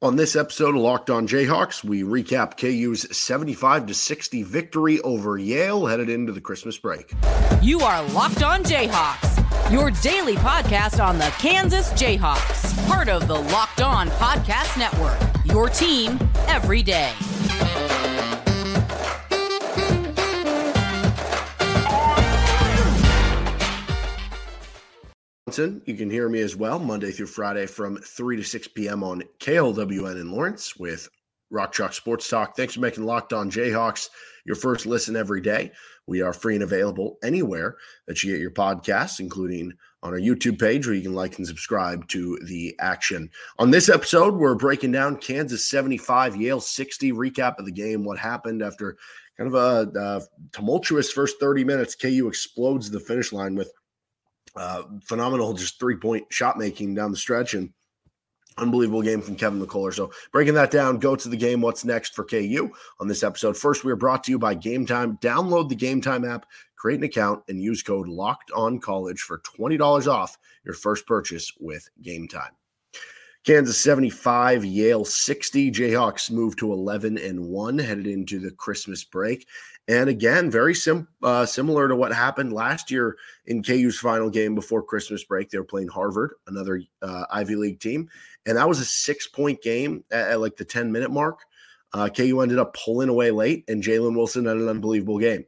On this episode of Locked On Jayhawks, we recap KU's 75 to 60 victory over Yale headed into the Christmas break. You are Locked On Jayhawks, your daily podcast on the Kansas Jayhawks, part of the Locked On Podcast Network. Your team every day. You can hear me as well Monday through Friday from 3 to 6 p.m. on KLWN in Lawrence with Rock Chalk Sports Talk. Thanks for making Locked On Jayhawks your first listen every day. We are free and available anywhere that you get your podcasts, including on our YouTube page where you can like and subscribe to the action. On this episode, we're breaking down Kansas 75, Yale 60 recap of the game, what happened after kind of a, a tumultuous first 30 minutes. KU explodes the finish line with uh, phenomenal, just three point shot making down the stretch and unbelievable game from Kevin McCullar. So, breaking that down, go to the game. What's next for KU on this episode? First, we are brought to you by Game Time. Download the Game Time app, create an account, and use code Locked On College for twenty dollars off your first purchase with Game Time. Kansas 75, Yale 60. Jayhawks move to 11 and 1 headed into the Christmas break. And again, very sim- uh, similar to what happened last year in KU's final game before Christmas break. They were playing Harvard, another uh, Ivy League team. And that was a six point game at, at like the 10 minute mark. Uh, KU ended up pulling away late, and Jalen Wilson had an unbelievable game.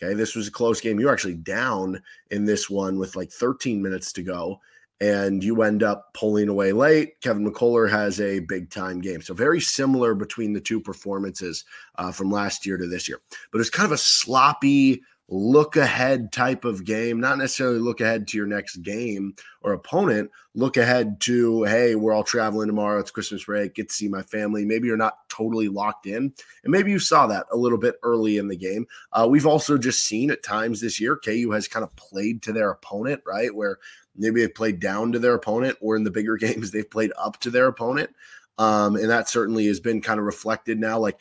Okay, this was a close game. You were actually down in this one with like 13 minutes to go and you end up pulling away late. Kevin McCullar has a big time game. So, very similar between the two performances uh, from last year to this year. But it's kind of a sloppy, look ahead type of game, not necessarily look ahead to your next game or opponent. Look ahead to, hey, we're all traveling tomorrow. It's Christmas break. Get to see my family. Maybe you're not totally locked in. And maybe you saw that a little bit early in the game. Uh, we've also just seen at times this year, KU has kind of played to their opponent, right? Where Maybe they've played down to their opponent, or in the bigger games, they've played up to their opponent. Um, and that certainly has been kind of reflected now. Like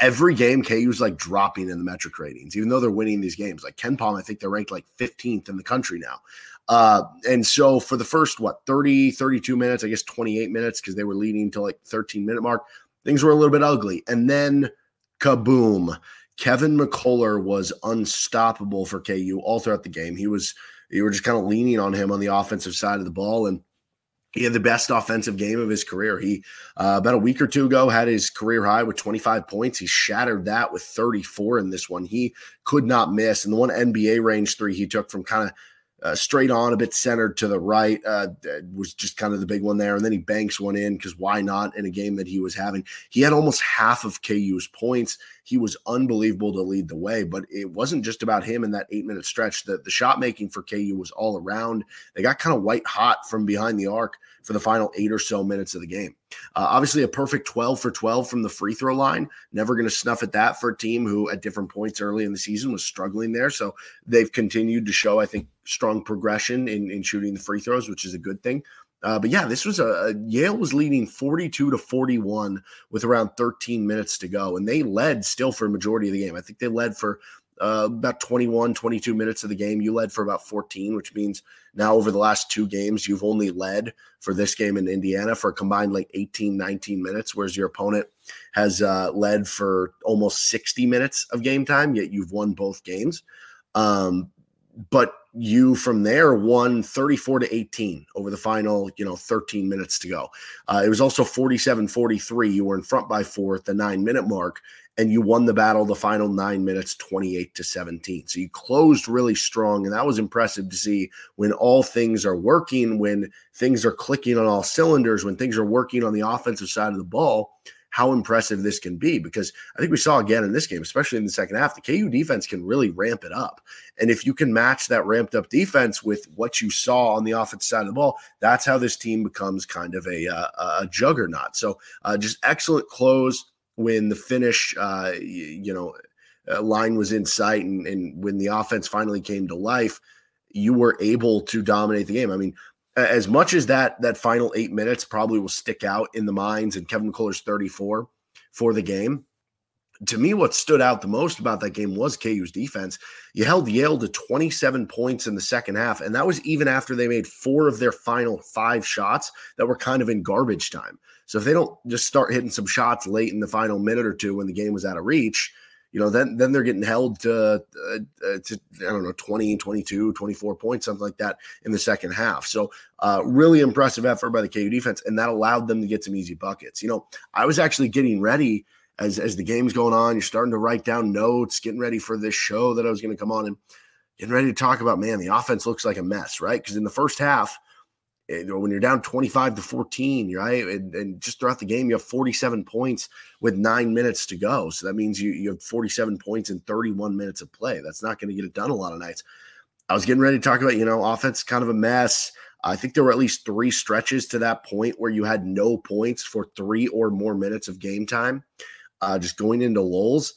every game, KU KU's like dropping in the metric ratings, even though they're winning these games. Like KenPom, I think they're ranked like 15th in the country now. Uh, and so for the first, what, 30, 32 minutes, I guess 28 minutes, because they were leading to like 13 minute mark, things were a little bit ugly. And then kaboom. Kevin McCullar was unstoppable for KU all throughout the game. He was you were just kind of leaning on him on the offensive side of the ball and he had the best offensive game of his career. He uh, about a week or two ago had his career high with 25 points. He shattered that with 34 in this one. He could not miss. And the one NBA range three he took from kind of uh, straight on, a bit centered to the right, uh, was just kind of the big one there. And then he banks one in because why not in a game that he was having? He had almost half of KU's points. He was unbelievable to lead the way, but it wasn't just about him in that eight minute stretch. The, the shot making for KU was all around. They got kind of white hot from behind the arc for the final eight or so minutes of the game. Uh, obviously, a perfect 12 for 12 from the free throw line. Never going to snuff at that for a team who, at different points early in the season, was struggling there. So they've continued to show, I think, strong progression in, in shooting the free throws, which is a good thing. Uh, but yeah, this was a, Yale was leading 42 to 41 with around 13 minutes to go, and they led still for a majority of the game. I think they led for uh, about 21, 22 minutes of the game. You led for about 14, which means now over the last two games, you've only led for this game in Indiana for a combined like 18, 19 minutes, whereas your opponent has uh, led for almost 60 minutes of game time, yet you've won both games. Um, but you from there won 34 to 18 over the final you know 13 minutes to go. Uh, it was also 47 43 you were in front by four at the nine minute mark and you won the battle the final nine minutes 28 to 17 so you closed really strong and that was impressive to see when all things are working when things are clicking on all cylinders when things are working on the offensive side of the ball how impressive this can be because I think we saw again in this game, especially in the second half, the KU defense can really ramp it up. And if you can match that ramped up defense with what you saw on the offensive side of the ball, that's how this team becomes kind of a, uh, a juggernaut. So uh, just excellent close when the finish, uh, you know, uh, line was in sight, and, and when the offense finally came to life, you were able to dominate the game. I mean, as much as that that final eight minutes probably will stick out in the minds, and Kevin McCullar's 34 for the game. to me, what stood out the most about that game was KU's defense. You held Yale to 27 points in the second half, and that was even after they made four of their final five shots that were kind of in garbage time. So if they don't just start hitting some shots late in the final minute or two when the game was out of reach, you know, then then they're getting held to, uh, uh to I don't know 20, 22, 24 points, something like that in the second half. So uh, really impressive effort by the KU defense, and that allowed them to get some easy buckets. You know, I was actually getting ready as as the game's going on, you're starting to write down notes, getting ready for this show that I was going to come on and getting ready to talk about. Man, the offense looks like a mess, right? Because in the first half, when you're down 25 to 14, right, and, and, just throughout the game, you have 47 points with nine minutes to go. So that means you you have 47 points in 31 minutes of play. That's not going to get it done a lot of nights. I was getting ready to talk about, you know, offense kind of a mess. I think there were at least three stretches to that point where you had no points for three or more minutes of game time uh, just going into lulls,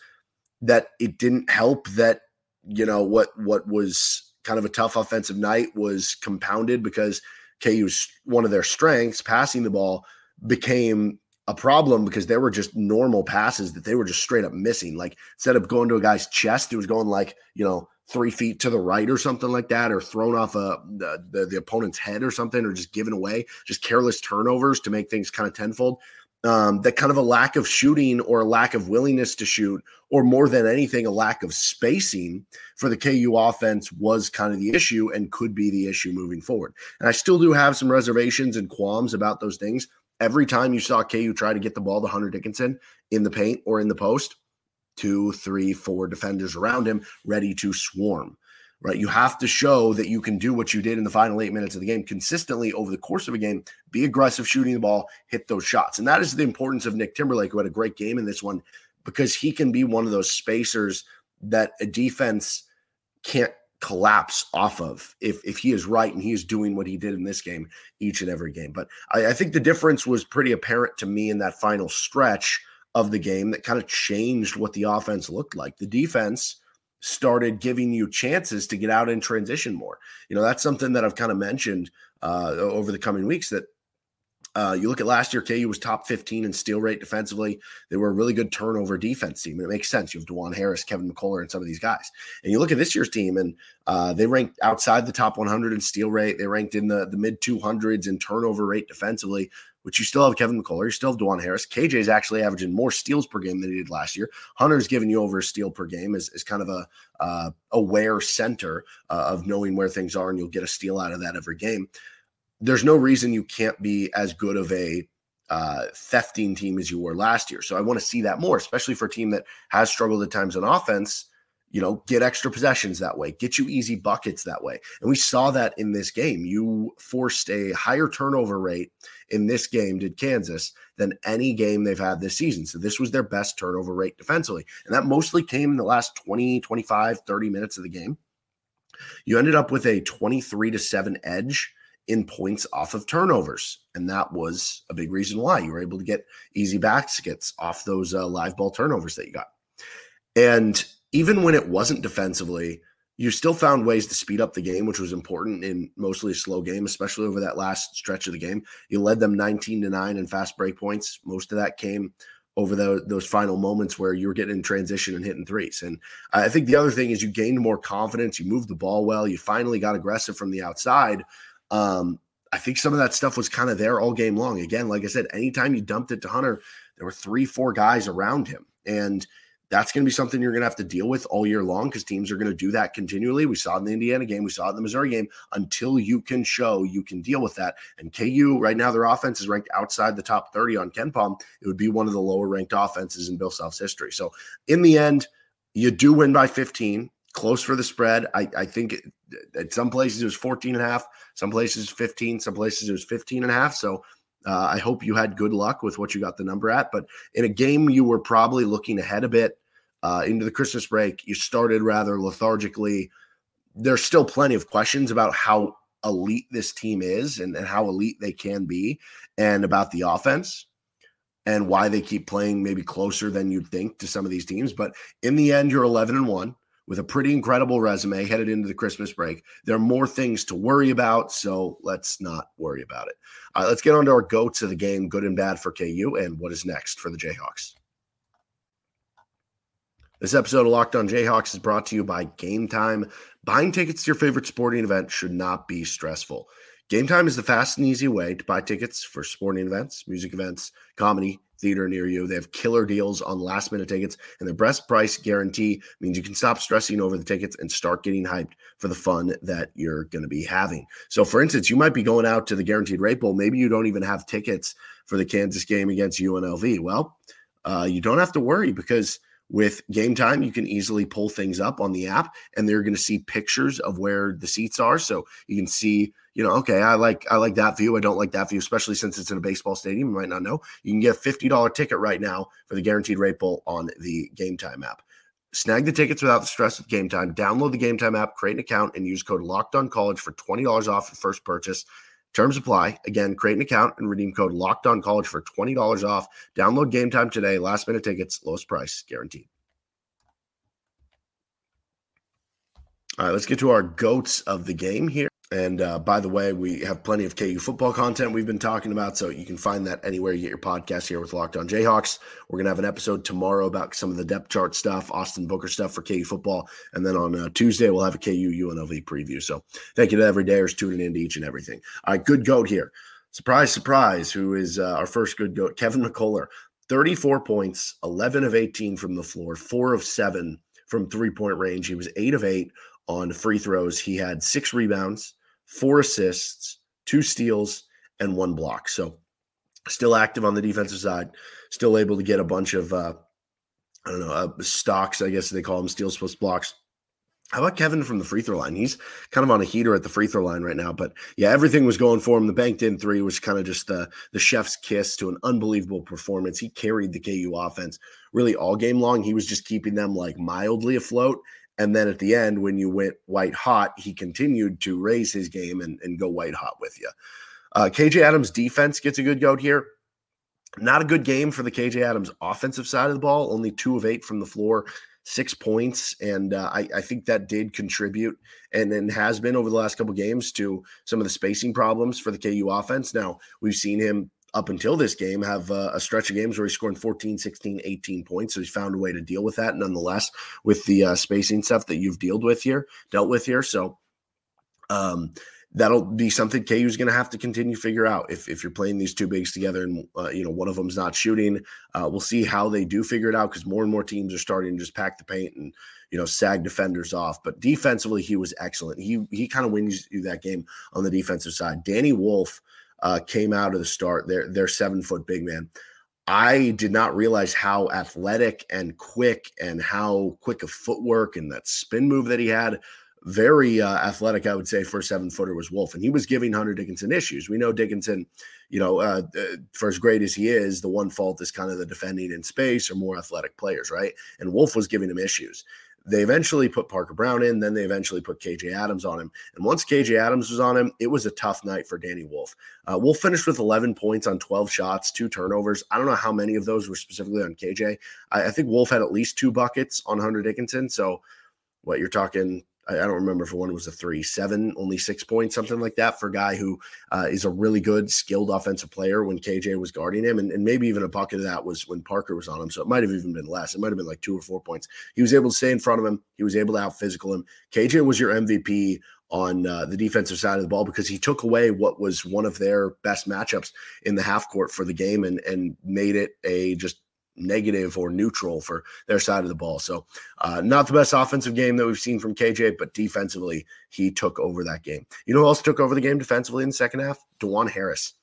that it didn't help that you know what what was kind of a tough offensive night was compounded because KU's one of their strengths, passing the ball, became a problem because there were just normal passes that they were just straight up missing. Like instead of going to a guy's chest, it was going like you know three feet to the right or something like that, or thrown off a the, the, the opponent's head or something, or just given away, just careless turnovers to make things kind of tenfold um, that kind of a lack of shooting or a lack of willingness to shoot, or more than anything, a lack of spacing for the KU offense was kind of the issue and could be the issue moving forward. And I still do have some reservations and qualms about those things. Every time you saw KU try to get the ball to Hunter Dickinson in the paint or in the post, two, three, four defenders around him ready to swarm right? You have to show that you can do what you did in the final eight minutes of the game consistently over the course of a game, be aggressive shooting the ball, hit those shots. And that is the importance of Nick Timberlake, who had a great game in this one, because he can be one of those spacers that a defense can't collapse off of if if he is right and he is doing what he did in this game each and every game. But I, I think the difference was pretty apparent to me in that final stretch of the game that kind of changed what the offense looked like. The defense started giving you chances to get out and transition more. You know, that's something that I've kind of mentioned uh, over the coming weeks that uh, you look at last year, KU was top 15 in steal rate defensively. They were a really good turnover defense team, and it makes sense. You have Dajuan Harris, Kevin McCullar, and some of these guys. And you look at this year's team, and uh, they ranked outside the top 100 in steal rate. They ranked in the, the mid 200s in turnover rate defensively which you still have Kevin McCullar, you still have Dajuan Harris. KJ is actually averaging more steals per game than he did last year. Hunter's giving you over a steal per game is, is kind of a uh, aware center uh, of knowing where things are, and you'll get a steal out of that every game. There's no reason you can't be as good of a uh, thefting team as you were last year. So I want to see that more, especially for a team that has struggled at times on offense you know, get extra possessions that way, get you easy buckets that way. And we saw that in this game. You forced a higher turnover rate in this game, did Kansas, than any game they've had this season. So this was their best turnover rate defensively. And that mostly came in the last 20, 25, 30 minutes of the game. You ended up with a 23 to 7 edge in points off of turnovers. And that was a big reason why you were able to get easy baskets off those uh, live ball turnovers that you got. And even when it wasn't defensively, you still found ways to speed up the game, which was important in mostly a slow game, especially over that last stretch of the game. You led them 19 to 9 in fast break points. Most of that came over the, those final moments where you were getting in transition and hitting threes. And I think the other thing is you gained more confidence. You moved the ball well. You finally got aggressive from the outside. Um, I think some of that stuff was kind of there all game long. Again, like I said, anytime you dumped it to Hunter, there were three, four guys around him. And – that's going to be something you're going to have to deal with all year long because teams are going to do that continually. We saw it in the Indiana game, we saw it in the Missouri game until you can show you can deal with that. And KU right now, their offense is ranked outside the top 30 on KenPom. It would be one of the lower ranked offenses in Bill Self's history. So in the end, you do win by 15, close for the spread. I, I think at some places it was 14 and a half, some places 15, some places it was 15 and a half. So uh, I hope you had good luck with what you got the number at. But in a game you were probably looking ahead a bit uh, into the Christmas break, you started rather lethargically. There's still plenty of questions about how elite this team is and, and how elite they can be, and about the offense and why they keep playing maybe closer than you'd think to some of these teams. But in the end, you're 11 and 1 with a pretty incredible resume headed into the Christmas break. There are more things to worry about, so let's not worry about it. Uh, let's get on to our goats of the game, good and bad for KU, and what is next for the Jayhawks. This episode of Locked On Jayhawks is brought to you by Game Time. Buying tickets to your favorite sporting event should not be stressful. Game Time is the fast and easy way to buy tickets for sporting events, music events, comedy, theater near you. They have killer deals on last minute tickets, and their best price guarantee means you can stop stressing over the tickets and start getting hyped for the fun that you're going to be having. So, for instance, you might be going out to the Guaranteed Rate Bowl. Maybe you don't even have tickets for the Kansas game against UNLV. Well, uh, you don't have to worry because with game time you can easily pull things up on the app and they're going to see pictures of where the seats are. So you can see you know okay i like i like that view i don't like that view especially since it's in a baseball stadium you might not know. You can get a $50 ticket right now for the guaranteed rate bowl on the game time app. Snag the tickets without the stress of game time. Download the game time app create an account and use code locked on college for $20 off your first purchase Terms apply. Again, create an account and redeem code Locked On College for twenty dollars off. Download Game Time today. Last minute tickets, lowest price guaranteed. All right, let's get to our goats of the game here. And uh, by the way, we have plenty of KU football content we've been talking about, so you can find that anywhere you get your podcast here with Locked On Jayhawks. We're going to have an episode tomorrow about some of the depth chart stuff, Austin Booker stuff for KU football. And then on uh, Tuesday, we'll have a KU UNLV preview. So thank you to every dayers tuning in to each and everything. All right, good goat here. Surprise, surprise, who is uh, our first good goat? Kevin McCullar, 34 points, 11 of 18 from the floor, four of seven from three point range. He was eight of eight on free throws. He had six rebounds four assists, two steals, and one block. So still active on the defensive side, still able to get a bunch of uh, I don't know uh, stocks. I guess they call them steals plus blocks. How about Kevin from the free throw line? He's kind of on a heater at the free throw line right now. But yeah, everything was going for him. The banked in three was kind of just the the chef's kiss to an unbelievable performance. He carried the KU offense really all game long. He was just keeping them like mildly afloat. And then at the end, when you went white hot, he continued to raise his game and, and go white hot with you. Uh, KJ Adams' defense gets a good goat here. Not a good game for the KJ Adams offensive side of the ball. Only two of eight from the floor, six points, and uh, I, I, think that did contribute and, and has been over the last couple games to some of the spacing problems for the KU offense. Now we've seen him up until this game have uh, a stretch of games where he's scoring 14 16 18 points so he's found a way to deal with that nonetheless with the uh, spacing stuff that you've dealt with here dealt with here. So um, that'll be something KU is going to have to continue to figure out. If, if you're playing these two bigs together and uh, you know one of them's not shooting uh, we'll see how they do figure it out because more and more teams are starting to just pack the paint and you know sag defenders off. But defensively he was excellent. He he kind of wins you that game on the defensive side. Danny Wolf uh, came out of the start. They're seven foot big man. I did not realize how athletic and quick and how quick of footwork and that spin move that he had. Very uh, athletic, I would say, for a seven footer was Wolf, and he was giving Hunter Dickinson issues. We know Dickinson, you know, uh, for as great as he is, the one fault is kind of the defending in space or more athletic players, right? And Wolf was giving him issues. They eventually put Parker Braun in, then they eventually put KJ Adams on him. And once KJ Adams was on him, it was a tough night for Danny Wolf. Uh, Wolf finished with 11 points on 12 shots, two turnovers. I don't know how many of those were specifically on KJ. I, I think Wolf had at least two buckets on Hunter Dickinson. So, what you're talking I, don't remember if one it was a three, seven, only six points, something like that for a guy who uh, is a really good, skilled offensive player when KJ was guarding him. And, and, maybe even a bucket of that was when Parker was on him. So it might have even been less. It might have been like two or four points. He was able to stay in front of him. He was able to out physical him. KJ was your MVP on uh, the defensive side of the ball because he took away what was one of their best matchups in the half court for the game and and made it a just negative or neutral for their side of the ball. So, uh, not the best offensive game that we've seen from KJ, but defensively, he took over that game. You know who else took over the game defensively in the second half? Dajuan Harris.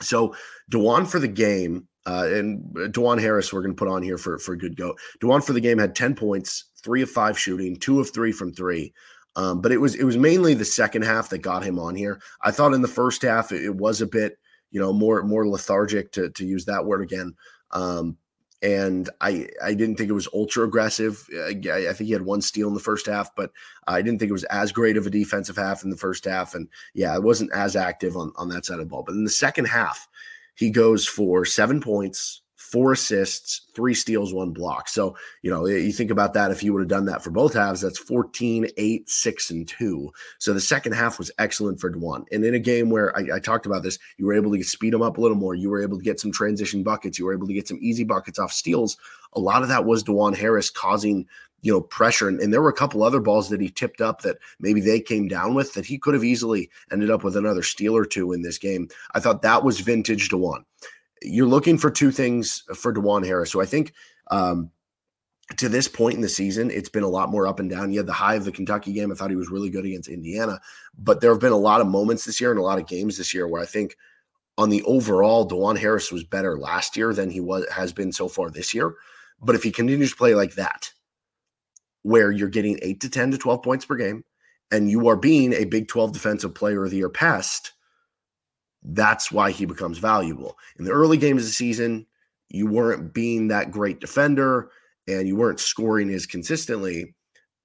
So, Dajuan for the game, uh, and Dajuan Harris, we're going to put on here for, for a good go. Dajuan for the game had 10 points, three of five shooting, two of three from three. Um, but it was it was mainly the second half that got him on here. I thought in the first half it, it was a bit, you know, more more lethargic to to use that word again. Um, and I I didn't think it was ultra aggressive. I, I, think he had one steal in the first half, but I didn't think it was as great of a defensive half in the first half. And yeah, it wasn't as active on, on that side of the ball. But in the second half, he goes for seven points, four assists, three steals, one block. So, you know, you think about that. If you would have done that for both halves, that's 14, 8, 6, and 2. So the second half was excellent for Dajuan. And in a game where I, I talked about this, you were able to speed them up a little more. You were able to get some transition buckets. You were able to get some easy buckets off steals. A lot of that was Dajuan Harris causing you know, pressure. And, and, there were a couple other balls that he tipped up that maybe they came down with that he could have easily ended up with another steal or two in this game. I thought that was vintage Dajuan. You're looking for two things for Dajuan Harris. So I think um, to this point in the season, it's been a lot more up and down. You had the high of the Kentucky game. I thought he was really good against Indiana. But there have been a lot of moments this year and a lot of games this year where I think on the overall, Dajuan Harris was better last year than he was has been so far this year. But if he continues to play like that, where you're getting eight to 10 to 12 points per game and you are being a Big 12 Defensive Player of the Year pest, that's why he becomes valuable. In the early games of the season, you weren't being that great defender and you weren't scoring as consistently.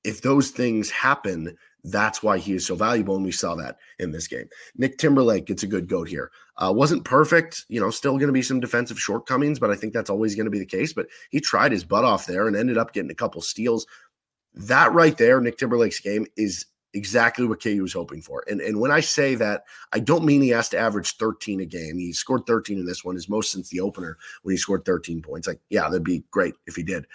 If those things happen, that's why he is so valuable. And we saw that in this game. Nick Timberlake gets a good goat here. Uh, wasn't perfect, you know, still going to be some defensive shortcomings, but I think that's always going to be the case. But he tried his butt off there and ended up getting a couple steals that right there, Nick Timberlake's game is exactly what KU was hoping for. And and when I say that, I don't mean he has to average 13 a game. He scored 13 in this one, his most since the opener when he scored 13 points. Like, yeah, that'd be great if he did.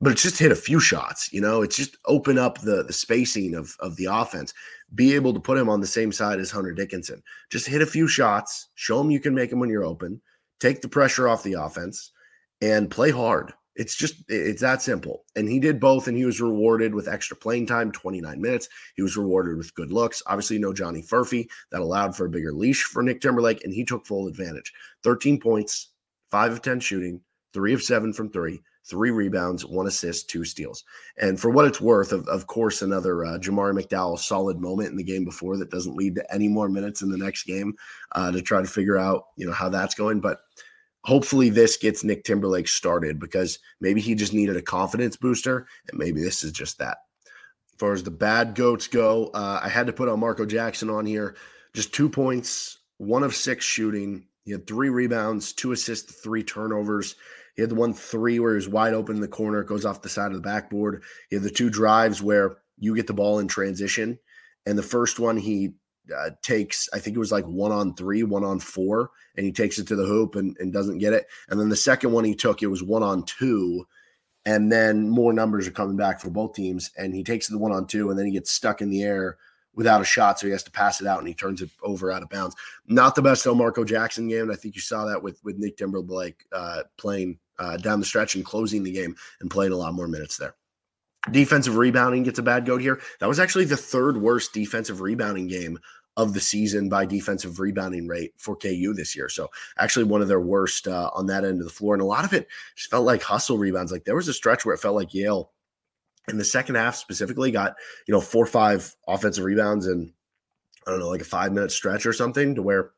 But it's just hit a few shots, you know, it's just open up the the spacing of of the offense. Be able to put him on the same side as Hunter Dickinson. Just hit a few shots, show him you can make them when you're open, take the pressure off the offense, and play hard. It's just it's that simple. And he did both, and he was rewarded with extra playing time, 29 minutes. He was rewarded with good looks. Obviously, no Johnny Furphy. That allowed for a bigger leash for Nick Timberlake, and he took full advantage. 13 points, five of 10 shooting, three of seven from three, three rebounds, one assist, two steals. And for what it's worth, of, of course, another uh, Jamari McDowell solid moment in the game before that doesn't lead to any more minutes in the next game uh, to try to figure out, you know, how that's going. But hopefully this gets Nick Timberlake started because maybe he just needed a confidence booster, and maybe this is just that. As far as the bad goats go, uh, I had to put on Marco Jackson on here. Just two points, one of six shooting. He had three rebounds, two assists, three turnovers. He had the one three where he was wide open in the corner, goes off the side of the backboard. He had the two drives where you get the ball in transition. And the first one, he uh, takes, I think it was like one on three, one on four, and he takes it to the hoop and, and doesn't get it. And then the second one he took, it was one on two. And then more numbers are coming back for both teams. And he takes the one on two, and then he gets stuck in the air without a shot. So he has to pass it out and he turns it over out of bounds. Not the best Elmarko Jackson game. And I think you saw that with, with Nick Timberlake uh, playing uh, down the stretch and closing the game and playing a lot more minutes there. Defensive rebounding gets a bad goat here. That was actually the third worst defensive rebounding game of the season by defensive rebounding rate for KU this year. So actually one of their worst uh, on that end of the floor. And a lot of it just felt like hustle rebounds. Like there was a stretch where it felt like Yale in the second half specifically got, you know, four or five offensive rebounds and I don't know, like a five minute stretch or something to where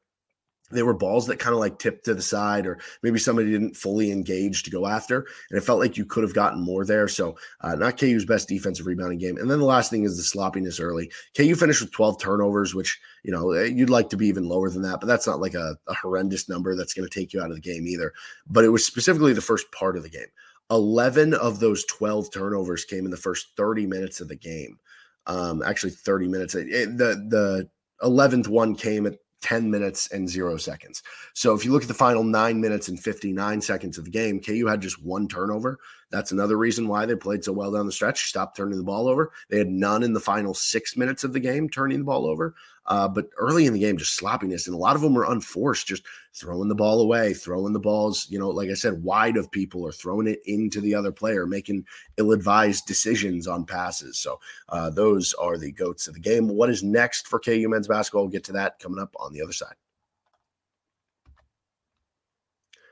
they were balls that kind of like tipped to the side, or maybe somebody didn't fully engage to go after. And it felt like you could have gotten more there. So, uh, not KU's best defensive rebounding game. And then the last thing is the sloppiness early. KU finished with 12 turnovers, which, you know, eh, you'd like to be even lower than that, but that's not like a, a horrendous number that's going to take you out of the game either. But it was specifically the first part of the game. 11 of those 12 turnovers came in the first 30 minutes of the game. Um, actually, 30 minutes. It, it, the, the, 11th one came at 10 minutes and zero seconds. So if you look at the final nine minutes and 59 seconds of the game, KU had just one turnover. That's another reason why they played so well down the stretch. Stopped turning the ball over. They had none in the final six minutes of the game turning the ball over. Uh, but early in the game, just sloppiness, and a lot of them were unforced, just throwing the ball away, throwing the balls, you know, like I said, wide of people or throwing it into the other player, making ill-advised decisions on passes. So uh, those are the goats of the game. What is next for KU men's basketball? We'll get to that coming up on the other side.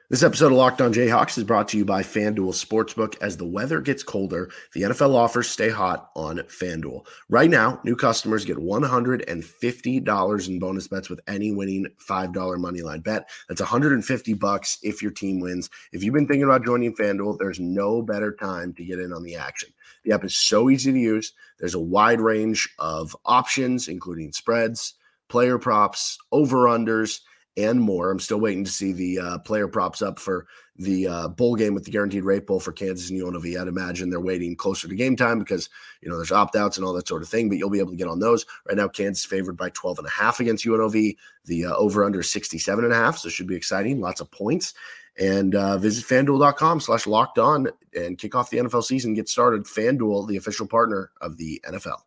This episode of Locked On Jayhawks is brought to you by FanDuel Sportsbook. As the weather gets colder, the NFL offers stay hot on FanDuel. Right now, new customers get $150 in bonus bets with any winning $5 moneyline bet. That's 150 bucks if your team wins. If you've been thinking about joining FanDuel, there's no better time to get in on the action. The app is so easy to use. There's a wide range of options, including spreads, player props, over-unders, and more. I'm still waiting to see the uh, player props up for the uh, bowl game with the guaranteed rate bowl for Kansas and UNLV. I'd imagine they're waiting closer to game time because you know there's opt outs and all that sort of thing. But you'll be able to get on those right now. Kansas favored by 12 and a half against UNLV. The uh, over under 67 and a half, so should be exciting. Lots of points. And uh, visit fanduel.com slash locked on and kick off the NFL season. Get started. FanDuel, the official partner of the NFL.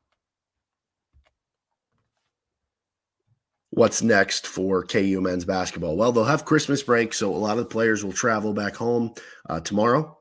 What's next for KU men's basketball? Well, they'll have Christmas break, so a lot of the players will travel back home uh, tomorrow.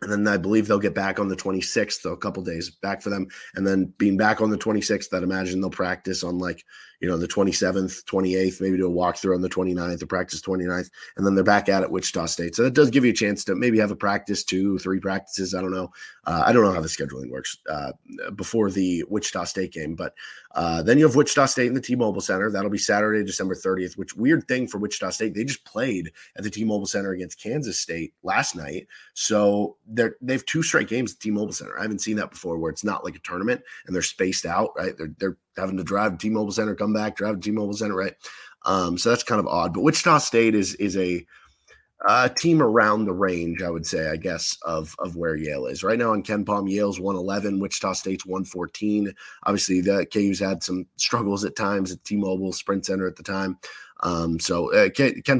And then I believe they'll get back on the 26th, so a couple days back for them. And then being back on the 26th, I'd imagine they'll practice on like you know, the 27th, 28th, maybe do a walkthrough on the 29th, the practice 29th, and then they're back at it Wichita State. So that does give you a chance to maybe have a practice, two, three practices. I don't know. Uh, I don't know how the scheduling works uh, before the Wichita State game, but uh, then you have Wichita State in the T-Mobile Center. That'll be Saturday, December 30th. Which weird thing for Wichita State, they just played at the T-Mobile Center against Kansas State last night, so they're they have two straight games at T-Mobile Center. I haven't seen that before, where it's not like a tournament and they're spaced out. Right, they're they're having to drive to T-Mobile Center, come back, drive to T-Mobile Center, right? Um, so that's kind of odd. But Wichita State is is a a team around the range, I would say, I guess, of of where Yale is right now. On KenPom, Yale's 111, Wichita State's 114. Obviously, the KU's had some struggles at times at T-Mobile Sprint Center at the time. Um, so uh,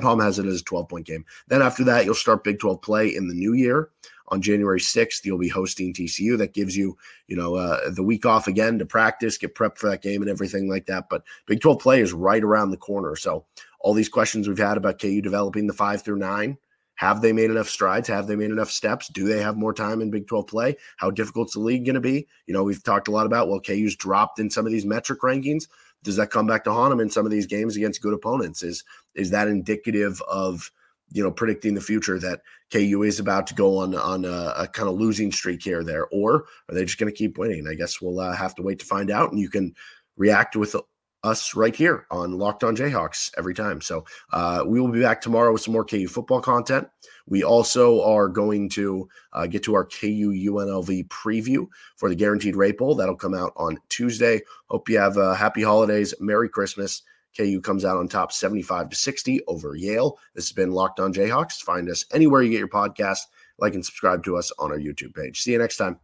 Pom has it as a 12 point game. Then after that, you'll start Big 12 play in the new year on January 6th. You'll be hosting TCU. That gives you, you know, uh, the week off again to practice, get prepped for that game and everything like that. But Big 12 play is right around the corner. So all these questions we've had about KU developing the five through nine. Have they made enough strides? Have they made enough steps? Do they have more time in Big 12 play? How difficult is the league going to be? You know, we've talked a lot about, well, KU's dropped in some of these metric rankings. Does that come back to haunt them in some of these games against good opponents? Is is that indicative of – you know, predicting the future that KU is about to go on on a, a kind of losing streak here or there, or are they just going to keep winning? I guess we'll uh, have to wait to find out, and you can react with us right here on Locked On Jayhawks every time. So uh, we will be back tomorrow with some more KU football content. We also are going to uh, get to our KU UNLV preview for the Guaranteed Rate Bowl. That'll come out on Tuesday. Hope you have a happy holidays, Merry Christmas, KU comes out on top 75 to 60 over Yale. This has been Locked On Jayhawks. Find us anywhere you get your podcast. Like and subscribe to us on our YouTube page. See you next time.